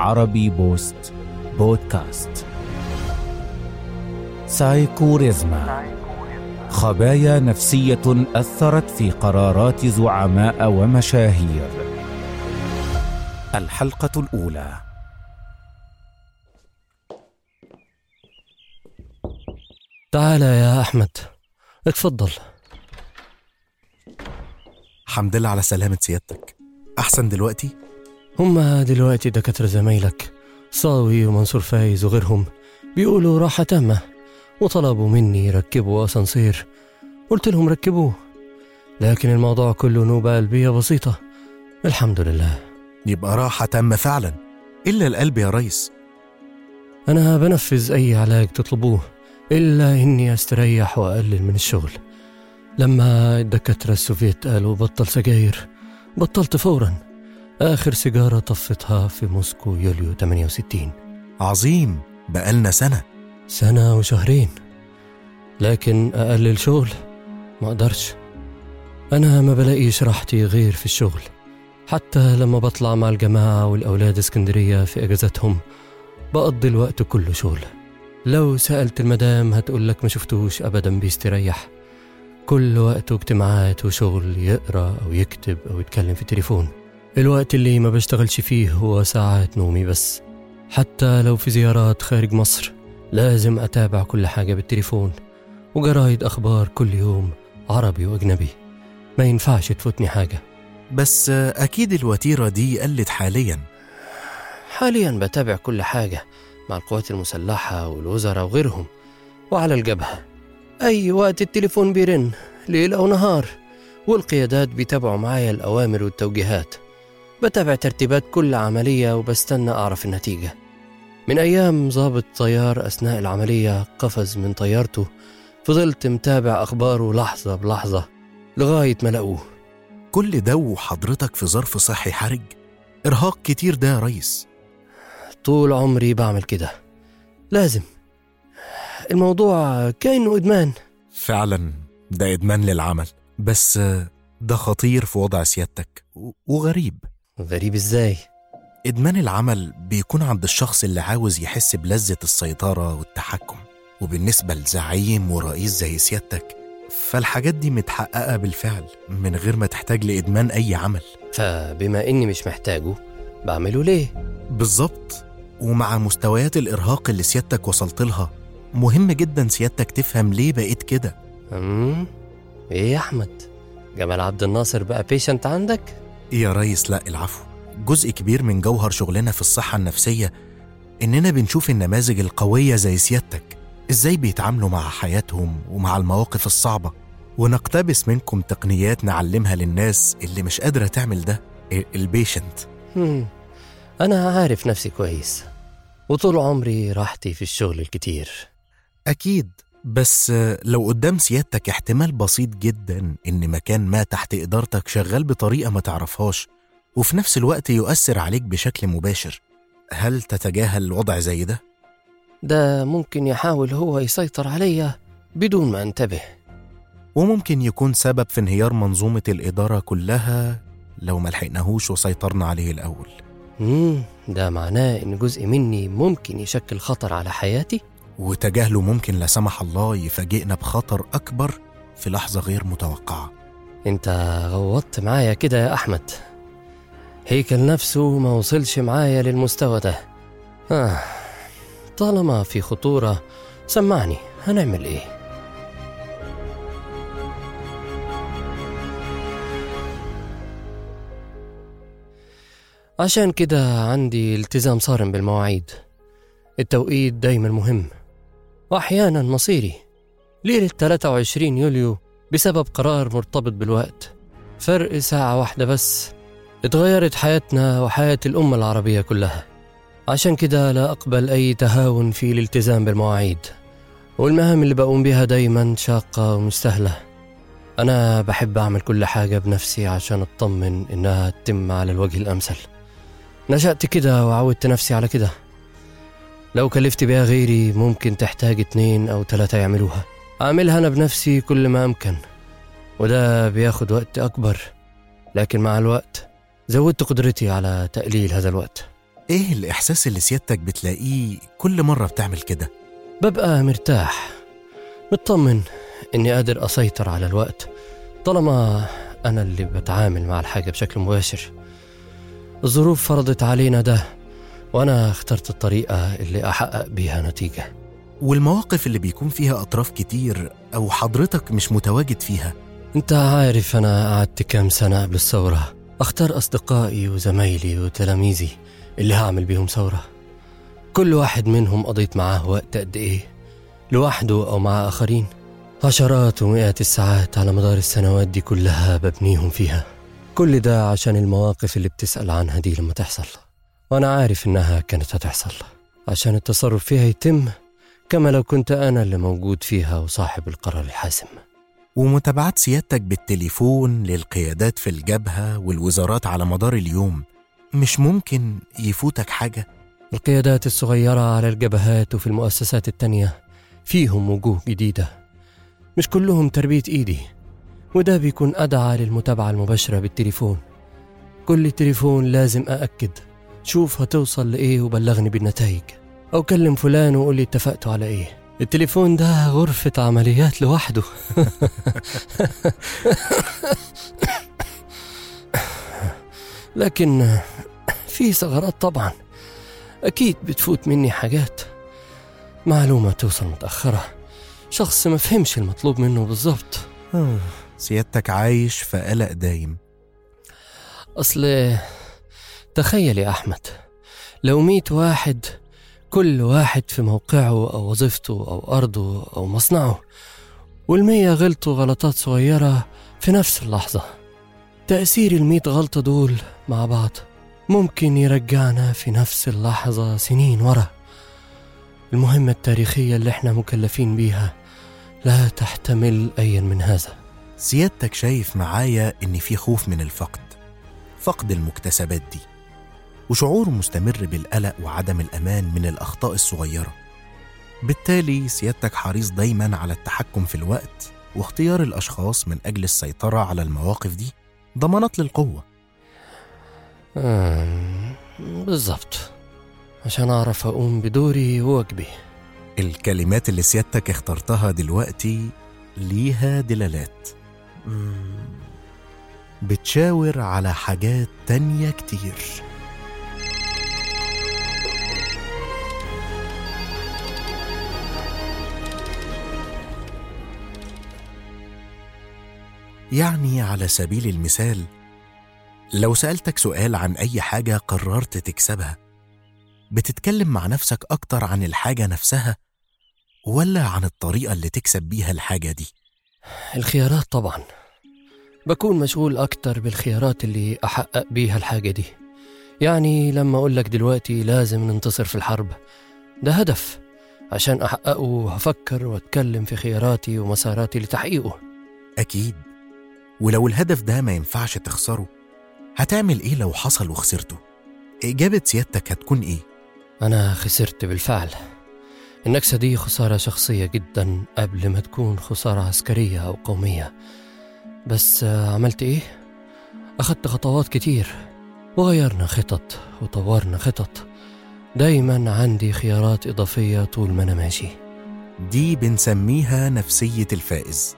عربي بوست بودكاست. سايكوريزما خبايا نفسية أثرت في قرارات زعماء ومشاهير. الحلقة الأولى. تعال يا أحمد. اتفضل. حمد لله على سلامة سيادتك. أحسن دلوقتي؟ هما دلوقتي دكاترة زمايلك. صاوي ومنصور فايز وغيرهم بيقولوا راحة تامة وطلبوا مني يركبوا أسانسير. قلت لهم ركبوه لكن الموضوع كله نوبة قلبية بسيطة. الحمد لله. يبقى راحة تامة فعلا. إلا القلب يا ريس. أنا بنفذ أي علاج تطلبوه إلا إني أستريح وأقلل من الشغل. لما الدكاترة السوفيت قالوا بطل سجاير بطلت فورا. آخر سيجارة طفتها في موسكو يوليو 68 عظيم بقالنا سنة. سنة وشهرين. لكن أقلل شغل ما أقدرش. أنا ما بلاقيش راحتي غير في الشغل. حتى لما بطلع مع الجماعة والأولاد اسكندرية في أجازاتهم بقضي الوقت كله شغل. لو سألت المدام هتقولك ما شفتوش أبدا بيستريح. كل وقته اجتماعات وشغل يقرأ أو يكتب أو يتكلم في التليفون. الوقت اللي ما بشتغلش فيه هو ساعات نومي بس. حتى لو في زيارات خارج مصر لازم أتابع كل حاجة بالتليفون وجرايد أخبار كل يوم عربي وأجنبي. ما ينفعش تفوتني حاجة. بس أكيد الوتيرة دي قلت حاليا. حاليا بتابع كل حاجة مع القوات المسلحة والوزراء وغيرهم وعلى الجبهة. أي وقت التليفون بيرن ليل أو نهار والقيادات بيتابعوا معايا الأوامر والتوجيهات. بتابع ترتيبات كل عملية وبستنى أعرف النتيجة. من أيام ضابط طيار أثناء العملية قفز من طيارته فضلت متابع أخباره لحظة بلحظة لغاية ما لقوه. كل ده وحضرتك في ظرف صحي حرج؟ إرهاق كتير ده يا ريس. طول عمري بعمل كده. لازم. الموضوع كأنه إدمان. فعلا ده إدمان للعمل. بس ده خطير في وضع سيادتك. وغريب. غريب إزاي؟ إدمان العمل بيكون عند الشخص اللي عاوز يحس بلذة السيطرة والتحكم وبالنسبة لزعيم ورئيس زي سيادتك فالحاجات دي متحققة بالفعل من غير ما تحتاج لإدمان أي عمل. فبما إني مش محتاجه بعمله ليه؟ بالظبط. ومع مستويات الإرهاق اللي سيادتك وصلت لها مهم جدا سيادتك تفهم ليه بقيت كده. أمم إيه يا أحمد؟ جمال عبد الناصر بقى بيشنت عندك؟ يا ريس لا العفو. جزء كبير من جوهر شغلنا في الصحة النفسية إننا بنشوف النماذج القوية زي سيادتك. إزاي بيتعاملوا مع حياتهم ومع المواقف الصعبة؟ ونقتبس منكم تقنيات نعلمها للناس اللي مش قادرة تعمل ده ال- البيشنت. أنا عارف نفسي كويس وطول عمري راحتي في الشغل الكتير. أكيد. بس لو قدام سيادتك احتمال بسيط جدا إن مكان ما تحت إدارتك شغال بطريقة ما تعرفهاش وفي نفس الوقت يؤثر عليك بشكل مباشر هل تتجاهل الوضع زي ده؟ ده ممكن يحاول هو يسيطر عليا بدون ما أنتبه وممكن يكون سبب في انهيار منظومة الإدارة كلها لو ما لحقناهوش وسيطرنا عليه الأول مم. ده معناه إن جزء مني ممكن يشكل خطر على حياتي وتجاهله ممكن لا سمح الله يفاجئنا بخطر أكبر في لحظة غير متوقعة. انت غوطت معايا كده يا أحمد. هيكل نفسه ما وصلش معايا للمستوى ده. آه. طالما في خطورة سمعني هنعمل إيه؟ عشان كده عندي التزام صارم بالمواعيد. التوقيت دايما مهم. وأحيانا مصيري. ليلة 23 يوليو بسبب قرار مرتبط بالوقت. فرق ساعة واحدة بس. اتغيرت حياتنا وحياة الأمة العربية كلها. عشان كده لا أقبل أي تهاون في الالتزام بالمواعيد. والمهام اللي بقوم بيها دايما شاقة ومستهلة أنا بحب أعمل كل حاجة بنفسي عشان أطمن إنها تتم على الوجه الأمثل. نشأت كده وعودت نفسي على كده. لو كلفت بيها غيري ممكن تحتاج اتنين أو تلاتة يعملوها. أعملها أنا بنفسي كل ما أمكن وده بياخد وقت أكبر لكن مع الوقت زودت قدرتي على تقليل هذا الوقت. إيه الإحساس اللي سيادتك بتلاقيه كل مرة بتعمل كده؟ ببقى مرتاح مطمن إني قادر أسيطر على الوقت طالما أنا اللي بتعامل مع الحاجة بشكل مباشر. الظروف فرضت علينا ده وأنا اخترت الطريقة اللي أحقق بيها نتيجة. والمواقف اللي بيكون فيها أطراف كتير أو حضرتك مش متواجد فيها؟ أنت عارف أنا قعدت كام سنة قبل الثورة. أختار أصدقائي وزمايلي وتلاميذي اللي هعمل بيهم ثورة. كل واحد منهم قضيت معاه وقت قد إيه؟ لوحده أو مع آخرين. عشرات ومئات الساعات على مدار السنوات دي كلها ببنيهم فيها. كل ده عشان المواقف اللي بتسأل عنها دي لما تحصل. وأنا عارف إنها كانت هتحصل. عشان التصرف فيها يتم كما لو كنت أنا اللي موجود فيها وصاحب القرار الحاسم. ومتابعات سيادتك بالتليفون للقيادات في الجبهة والوزارات على مدار اليوم مش ممكن يفوتك حاجة؟ القيادات الصغيرة على الجبهات وفي المؤسسات التانية فيهم وجوه جديدة. مش كلهم تربية إيدي وده بيكون أدعى للمتابعة المباشرة بالتليفون. كل تليفون لازم أأكد شوف هتوصل لإيه وبلغني بالنتائج. أو كلم فلان وقول لي اتفقتوا على إيه. التليفون ده غرفة عمليات لوحده. لكن في ثغرات طبعا. أكيد بتفوت مني حاجات. معلومة توصل متأخرة. شخص ما فهمش المطلوب منه بالظبط سيادتك عايش في قلق دايم. أصل تخيل يا أحمد لو ميت واحد كل واحد في موقعه أو وظيفته أو أرضه أو مصنعه والمية غلطوا غلطات صغيرة في نفس اللحظة. تأثير الميت غلطة دول مع بعض ممكن يرجعنا في نفس اللحظة سنين ورا. المهمة التاريخية اللي إحنا مكلفين بيها لا تحتمل أي من هذا. سيادتك شايف معايا إن في خوف من الفقد فقد المكتسبات دي. وشعور مستمر بالقلق وعدم الأمان من الأخطاء الصغيرة. بالتالي سيادتك حريص دايما على التحكم في الوقت واختيار الأشخاص من أجل السيطرة على المواقف دي. ضمانات للقوة. بالظبط عشان أعرف أقوم بدوري وواجبي الكلمات اللي سيادتك اخترتها دلوقتي ليها دلالات. بتشاور على حاجات تانية كتير. يعني على سبيل المثال لو سألتك سؤال عن أي حاجة قررت تكسبها بتتكلم مع نفسك أكتر عن الحاجة نفسها ولا عن الطريقة اللي تكسب بيها الحاجة دي؟ الخيارات طبعا. بكون مشغول أكتر بالخيارات اللي أحقق بيها الحاجة دي. يعني لما أقول لك دلوقتي لازم ننتصر في الحرب. ده هدف. عشان أحققه هفكر وأتكلم في خياراتي ومساراتي لتحقيقه. أكيد. ولو الهدف ده ما ينفعش تخسره هتعمل إيه لو حصل وخسرته؟ إجابة سيادتك هتكون إيه؟ أنا خسرت بالفعل النكسة دي خسارة شخصية جدا قبل ما تكون خسارة عسكرية أو قومية بس عملت إيه؟ أخدت خطوات كتير وغيرنا خطط وطورنا خطط دايما عندي خيارات إضافية طول ما أنا ماشي دي بنسميها نفسية الفائز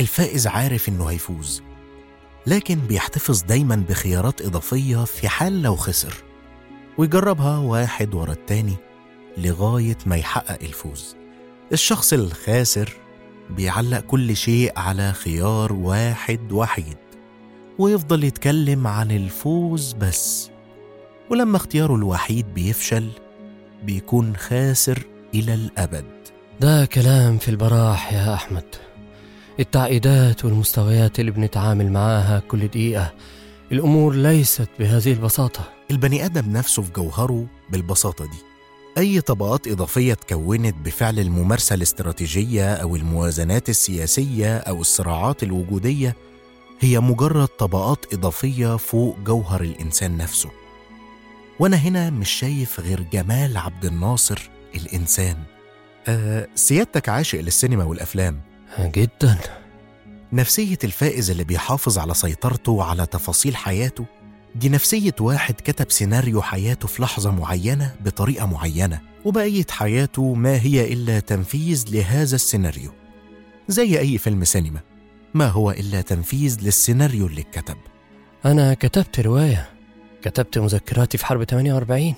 الفائز عارف إنه هيفوز لكن بيحتفظ دايما بخيارات إضافية في حال لو خسر ويجربها واحد ورا التاني لغاية ما يحقق الفوز. الشخص الخاسر بيعلق كل شيء على خيار واحد وحيد ويفضل يتكلم عن الفوز بس ولما اختياره الوحيد بيفشل بيكون خاسر إلى الأبد. ده كلام في البراح يا أحمد. التعقيدات والمستويات اللي بنتعامل معاها كل دقيقة. الأمور ليست بهذه البساطة. البني آدم نفسه في جوهره بالبساطة دي. أي طبقات إضافية اتكونت بفعل الممارسة الاستراتيجية أو الموازنات السياسية أو الصراعات الوجودية هي مجرد طبقات إضافية فوق جوهر الإنسان نفسه. وأنا هنا مش شايف غير جمال عبد الناصر الإنسان. أه سيادتك عاشق للسينما والأفلام. جدا. نفسية الفائز اللي بيحافظ على سيطرته على تفاصيل حياته دي نفسية واحد كتب سيناريو حياته في لحظة معينة بطريقة معينة وبقية حياته ما هي إلا تنفيذ لهذا السيناريو. زي أي فيلم سينما ما هو إلا تنفيذ للسيناريو اللي اتكتب؟ أنا كتبت رواية كتبت مذكراتي في حرب 48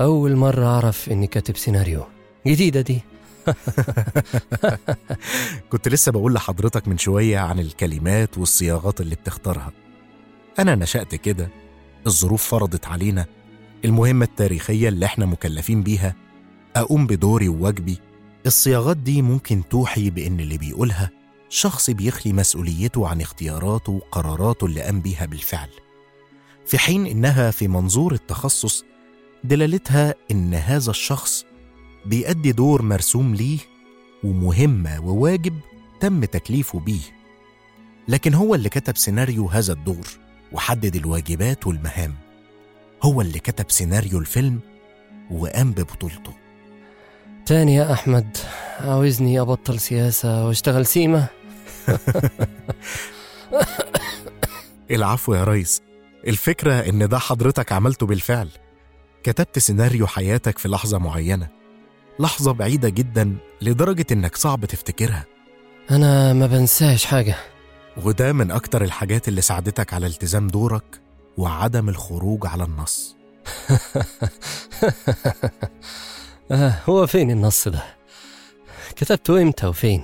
أول مرة أعرف إني كاتب سيناريو. جديدة دي. كنت لسه بقول لحضرتك من شوية عن الكلمات والصياغات اللي بتختارها. أنا نشأت كده. الظروف فرضت علينا. المهمة التاريخية اللي إحنا مكلفين بيها. أقوم بدوري وواجبي. الصياغات دي ممكن توحي بإن اللي بيقولها شخص بيخلي مسؤوليته عن اختياراته وقراراته اللي قام بيها بالفعل. في حين إنها في منظور التخصص دلالتها إن هذا الشخص بيأدي دور مرسوم ليه ومهمة وواجب تم تكليفه بيه. لكن هو اللي كتب سيناريو هذا الدور وحدد الواجبات والمهام. هو اللي كتب سيناريو الفيلم وقام ببطولته. تاني يا أحمد عاوزني أبطل سياسة وأشتغل سيمة العفو يا ريس. الفكرة إن ده حضرتك عملته بالفعل. كتبت سيناريو حياتك في لحظة معينة. لحظة بعيدة جدا لدرجة إنك صعب تفتكرها. أنا ما بنساش حاجة. وده من أكتر الحاجات اللي ساعدتك على التزام دورك وعدم الخروج على النص. آه هو فين النص ده؟ كتبته إمتى وفين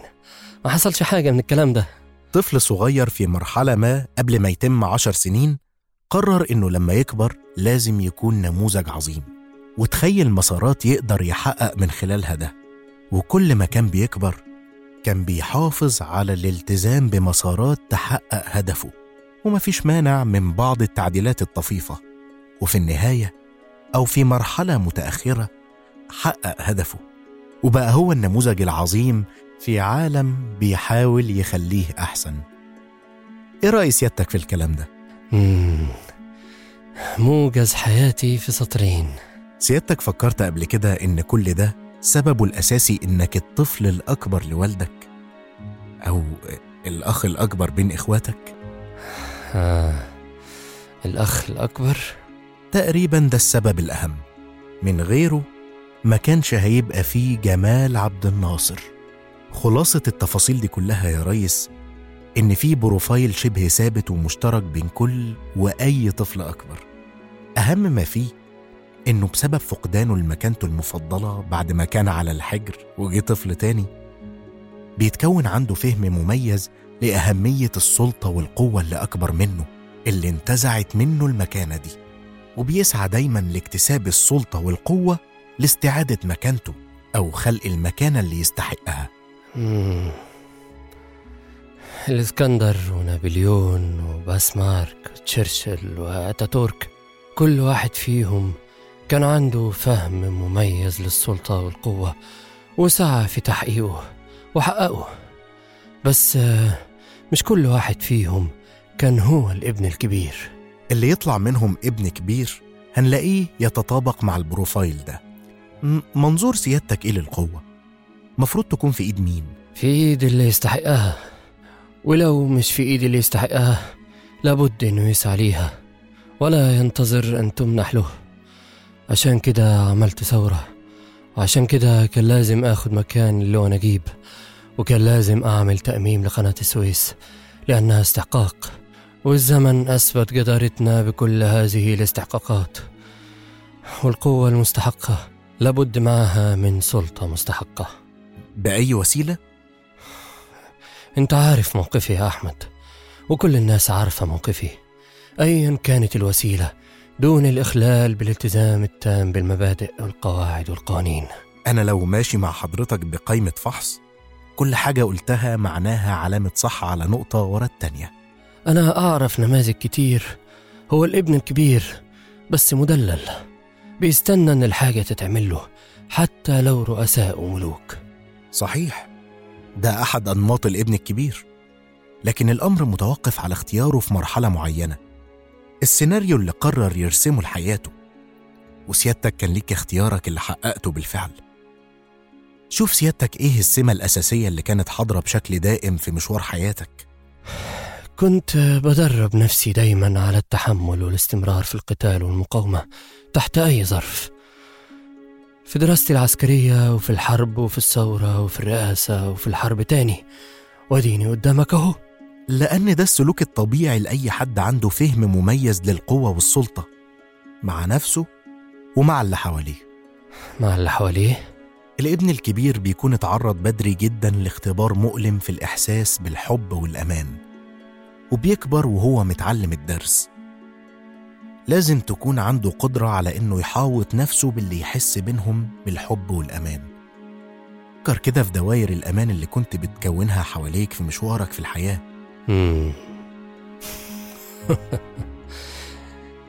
ما حصلش حاجة من الكلام ده. طفل صغير في مرحلة ما قبل ما يتم عشر سنين قرر إنه لما يكبر لازم يكون نموذج عظيم. وتخيل مسارات يقدر يحقق من خلالها ده وكل ما كان بيكبر كان بيحافظ على الالتزام بمسارات تحقق هدفه. ومفيش مانع من بعض التعديلات الطفيفة. وفي النهاية أو في مرحلة متأخرة حقق هدفه. وبقى هو النموذج العظيم في عالم بيحاول يخليه أحسن. إيه رأي سيادتك في الكلام ده؟ موجز حياتي في سطرين. سيادتك فكرت قبل كده إن كل ده سببه الأساسي إنك الطفل الأكبر لوالدك؟ أو الأخ الأكبر بين إخواتك؟ آه. الأخ الأكبر؟ تقريبا ده السبب الأهم. من غيره ما كانش هيبقى فيه جمال عبد الناصر. خلاصة التفاصيل دي كلها يا ريس إن في بروفايل شبه ثابت ومشترك بين كل وأي طفل أكبر. أهم ما فيه إنه بسبب فقدانه لمكانته المفضلة بعد ما كان على الحجر وجه طفل تاني بيتكون عنده فهم مميز لأهمية السلطة والقوة اللي أكبر منه اللي انتزعت منه المكانة دي وبيسعى دايما لاكتساب السلطة والقوة لاستعادة مكانته أو خلق المكانة اللي يستحقها. الإسكندر ونابليون وباسمارك وتشرشل وأتاتورك كل واحد فيهم كان عنده فهم مميز للسلطة والقوة وسعى في تحقيقه وحققه. بس آه، مش كل واحد فيهم كان هو الابن الكبير. اللي يطلع منهم ابن كبير هنلاقيه يتطابق مع البروفايل ده. منظور سيادتك إيه للقوة؟ مفروض تكون في إيد مين؟ في إيد اللي يستحقها. ولو مش في إيد اللي يستحقها لابد إنه يسعى ليها ولا ينتظر أن تمنح له. عشان كده عملت ثورة. وعشان كده كان لازم آخد مكان اللي نجيب وكان لازم أعمل تأميم لقناة السويس لأنها استحقاق. والزمن أثبت جدارتنا بكل هذه الاستحقاقات والقوة المستحقة لابد معها من سلطة مستحقة. بأي وسيلة؟ أنت عارف موقفي يا أحمد وكل الناس عارفة موقفي. ايا كانت الوسيلة دون الإخلال بالالتزام التام بالمبادئ والقواعد والقوانين. أنا لو ماشي مع حضرتك بقائمة فحص كل حاجة قلتها معناها علامة صح على نقطة ورا التانية. أنا أعرف نماذج كتير هو الابن الكبير بس مدلل بيستنى إن الحاجة تتعمل له حتى لو رؤساء وملوك صحيح ده أحد أنماط الابن الكبير لكن الأمر متوقف على اختياره في مرحلة معينة. السيناريو اللي قرر يرسمه لحياته وسيادتك كان ليك اختيارك اللي حققته بالفعل. شوف سيادتك إيه السمة الأساسية اللي كانت حاضرة بشكل دائم في مشوار حياتك. كنت بدرب نفسي دايما على التحمل والاستمرار في القتال والمقاومة تحت أي ظرف. في دراستي العسكرية وفي الحرب وفي الثورة وفي الرئاسة وفي الحرب تاني وديني قدامك أهو. لأن ده السلوك الطبيعي لأي حد عنده فهم مميز للقوة والسلطة مع نفسه ومع اللي حواليه. مع اللي حواليه؟ الابن الكبير بيكون اتعرض بدري جدا لاختبار مؤلم في الإحساس بالحب والأمان وبيكبر وهو متعلم الدرس. لازم تكون عنده قدرة على إنه يحاوط نفسه باللي يحس بينهم بالحب والأمان. فكر كده في دوائر الأمان اللي كنت بتكونها حواليك في مشوارك في الحياة.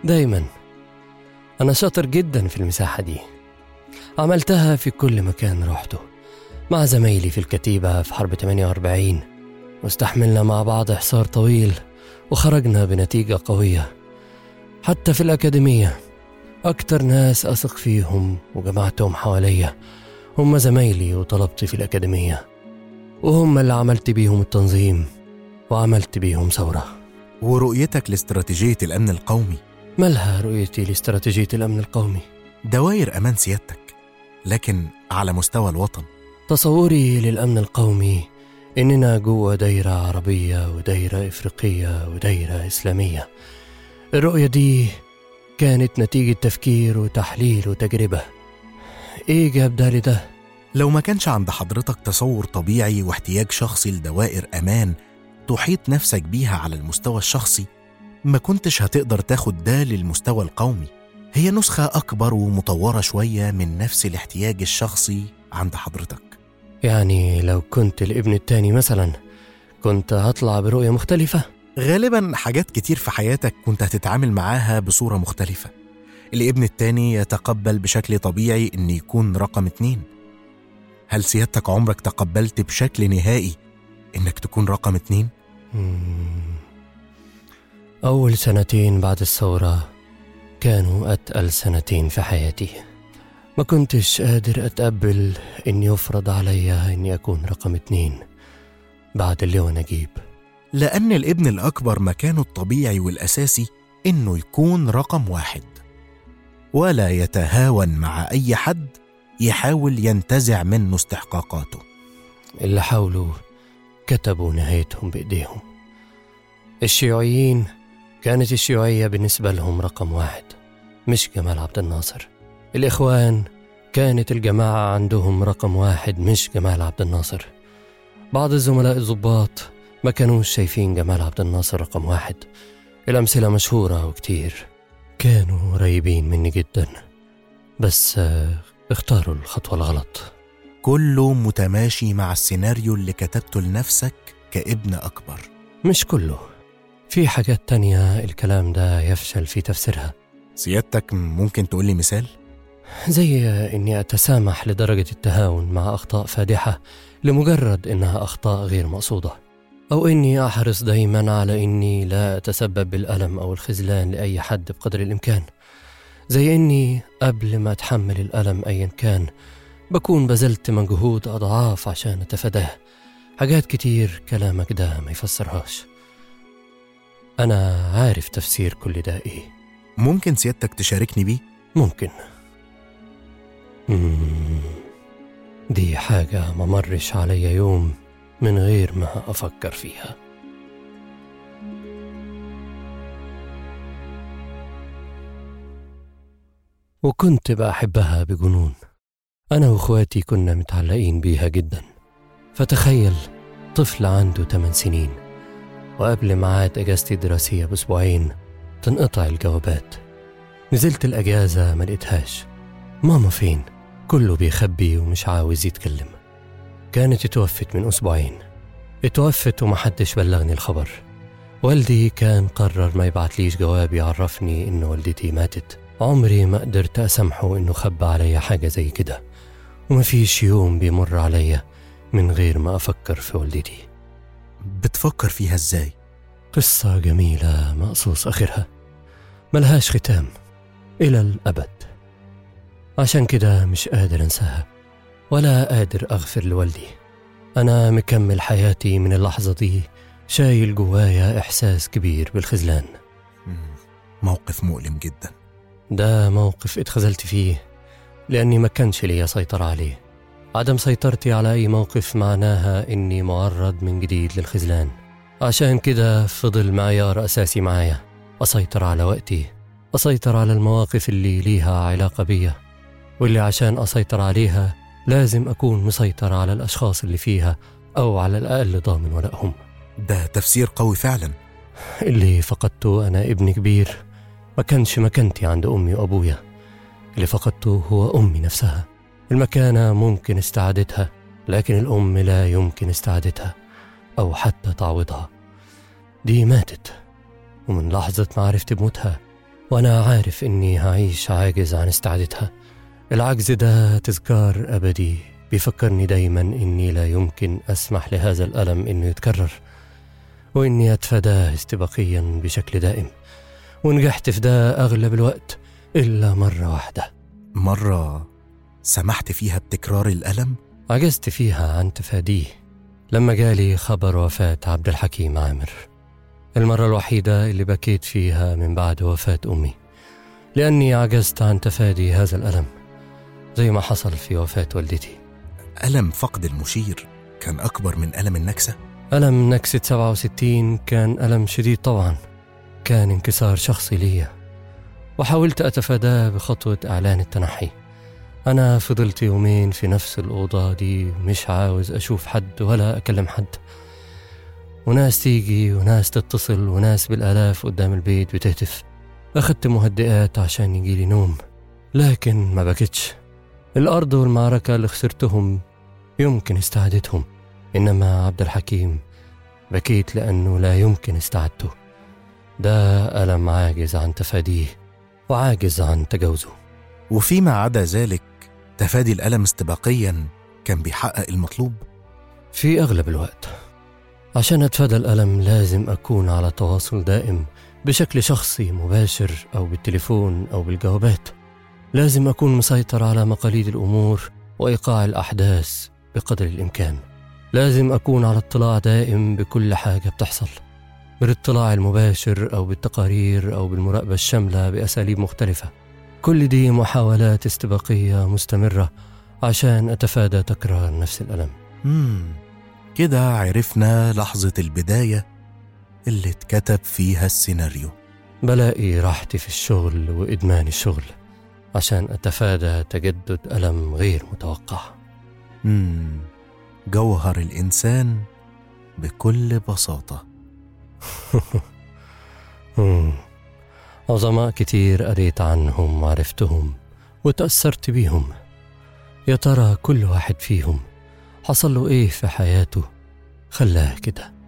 دايما. أنا شاطر جدا في المساحة دي. عملتها في كل مكان روحته. مع زمايلي في الكتيبة في حرب 48 واستحملنا مع بعض حصار طويل وخرجنا بنتيجة قوية. حتى في الأكاديمية أكتر ناس أثق فيهم وجمعتهم حواليا. هم زمايلي وطلبتي في الأكاديمية. وهم اللي عملت بيهم التنظيم. وعملت بيهم ثورة. ورؤيتك لاستراتيجية الأمن القومي؟ مالها رؤيتي لاستراتيجية الأمن القومي؟ دوائر أمان سيادتك لكن على مستوى الوطن. تصوري للأمن القومي إننا جوه دايرة عربية ودايرة إفريقية ودايرة إسلامية. الرؤية دي كانت نتيجة تفكير وتحليل وتجربة. إيه جاب ده؟ لده؟ لو ما كانش عند حضرتك تصور طبيعي واحتياج شخصي لدوائر أمان تحيط نفسك بيها على المستوى الشخصي ما كنتش هتقدر تاخد ده للمستوى القومي. هي نسخة أكبر ومطورة شوية من نفس الاحتياج الشخصي عند حضرتك. يعني لو كنت الابن التاني مثلا كنت هطلع برؤية مختلفة؟ غالبا حاجات كتير في حياتك كنت هتتعامل معاها بصورة مختلفة. الابن التاني يتقبل بشكل طبيعي إن يكون رقم اتنين. هل سيادتك عمرك تقبلت بشكل نهائي إنك تكون رقم اتنين؟ أول سنتين بعد الثورة كانوا أتقل سنتين في حياتي. ما كنتش قادر أتقبل إن يفرض عليا إني أكون رقم اتنين بعد اللواء نجيب. لأن الابن الأكبر مكانه الطبيعي والأساسي إنه يكون رقم واحد. ولا يتهاون مع أي حد يحاول ينتزع منه استحقاقاته. اللي حاولوا كتبوا نهايتهم بإيديهم. الشيوعيين كانت الشيوعية بالنسبة لهم رقم واحد مش جمال عبد الناصر. الإخوان كانت الجماعة عندهم رقم واحد مش جمال عبد الناصر. بعض الزملاء الضباط ما كانوش شايفين جمال عبد الناصر رقم واحد. الأمثلة مشهورة وكتير. كانوا قريبين مني جدا بس آه، اختاروا الخطوة الغلط. كله متماشي مع السيناريو اللي كتبته لنفسك كابن أكبر. مش كله. في حاجات تانية الكلام ده يفشل في تفسيرها. سيادتك ممكن تقولي مثال؟ زي إني أتسامح لدرجة التهاون مع أخطاء فادحة لمجرد إنها أخطاء غير مقصودة. أو إني أحرص دايما على إني لا أتسبب بالألم أو الخذلان لأي حد بقدر الإمكان. زي إني قبل ما أتحمل الألم أيا كان بكون بذلت مجهود أضعاف عشان أتفاداه. حاجات كتير كلامك ده ما يفسرهاش. أنا عارف تفسير كل ده إيه. ممكن سيادتك تشاركني بيه؟ ممكن. مم. دي حاجة ما مرش عليا يوم من غير ما أفكر فيها. وكنت بحبها بجنون. أنا وإخواتي كنا متعلقين بيها جدا. فتخيل طفل عنده 8 سنين وقبل ميعاد أجازتي الدراسية بأسبوعين تنقطع الجوابات. نزلت الأجازة ما لقيتهاش. ماما فين؟ كله بيخبي ومش عاوز يتكلم. كانت اتوفت من أسبوعين. اتوفت ومحدش بلغني الخبر. والدي كان قرر ما يبعتليش جواب يعرفني إن والدتي ماتت. عمري ما قدرت أسامحه إنه خبى عليا حاجة زي كده. ومفيش يوم بيمر عليا من غير ما أفكر في والدتي. بتفكر فيها إزاي؟ قصة جميلة مقصوص آخرها. ملهاش ختام إلى الأبد. عشان كده مش قادر أنساها ولا قادر أغفر لوالدي. أنا مكمل حياتي من اللحظة دي شايل جوايا إحساس كبير بالخذلان. موقف مؤلم جدا. ده موقف اتخذلت فيه لأني ما كانش ليا سيطرة عليه. عدم سيطرتي على أي موقف معناها إني معرض من جديد للخذلان. عشان كده فضل معيار أساسي معايا. أسيطر على وقتي. أسيطر على المواقف اللي ليها علاقة بيا واللي عشان أسيطر عليها لازم أكون مسيطر على الأشخاص اللي فيها أو على الأقل ضامن ولائهم. ده تفسير قوي فعلا. اللي فقدته أنا ابن كبير. ما كانش مكانتي عند أمي وأبويا. اللي فقدته هو أمي نفسها. المكانة ممكن استعادتها لكن الأم لا يمكن استعادتها أو حتى تعويضها دي ماتت ومن لحظة معرفتي بموتها وأنا عارف إني هعيش عاجز عن استعادتها. العجز ده تذكار أبدي. بيفكرني دايما إني لا يمكن أسمح لهذا الألم إنه يتكرر وإني أتفاداه استباقيا بشكل دائم. ونجحت في ده أغلب الوقت. إلا مرة واحدة. مرة سمحت فيها بتكرار الألم؟ عجزت فيها عن تفاديه. لما جالي خبر وفاة عبد الحكيم عامر. المرة الوحيدة اللي بكيت فيها من بعد وفاة أمي. لأني عجزت عن تفادي هذا الألم زي ما حصل في وفاة والدتي. ألم فقد المشير كان أكبر من ألم النكسة؟ ألم نكسة 67 كان ألم شديد طبعا. كان انكسار شخصي ليا. وحاولت أتفاداه بخطوة إعلان التنحي. أنا فضلت يومين في نفس الأوضة دي مش عاوز أشوف حد ولا أكلم حد. وناس تيجي وناس تتصل وناس بالآلاف قدام البيت بتهتف. أخدت مهدئات عشان يجيلي نوم لكن ما بكتش. الأرض والمعركة اللي خسرتهم يمكن استعادتهم إنما عبد الحكيم بكيت لأنه لا يمكن استعادته ده ألم عاجز عن تفاديه. وعاجز عن تجاوزه. وفيما عدا ذلك تفادي الألم استباقيا كان بيحقق المطلوب؟ في أغلب الوقت. عشان أتفادى الألم لازم أكون على تواصل دائم بشكل شخصي مباشر أو بالتليفون أو بالجوابات. لازم أكون مسيطر على مقاليد الأمور وإيقاع الأحداث بقدر الإمكان. لازم أكون على اطلاع دائم بكل حاجة بتحصل. بالاطلاع المباشر أو بالتقارير أو بالمراقبة الشاملة بأساليب مختلفة كل دي محاولات استباقية مستمرة عشان أتفادى تكرار نفس الألم مم. كده عرفنا لحظة البداية اللي اتكتب فيها السيناريو بلاقي راحتي في الشغل وإدمان الشغل عشان أتفادى تجدد ألم غير متوقع مم. جوهر الإنسان بكل بساطة. عظماء كتير قريت عنهم وعرفتهم وتأثرت بيهم. يا ترى كل واحد فيهم حصل له إيه في حياته؟ خلاه كده.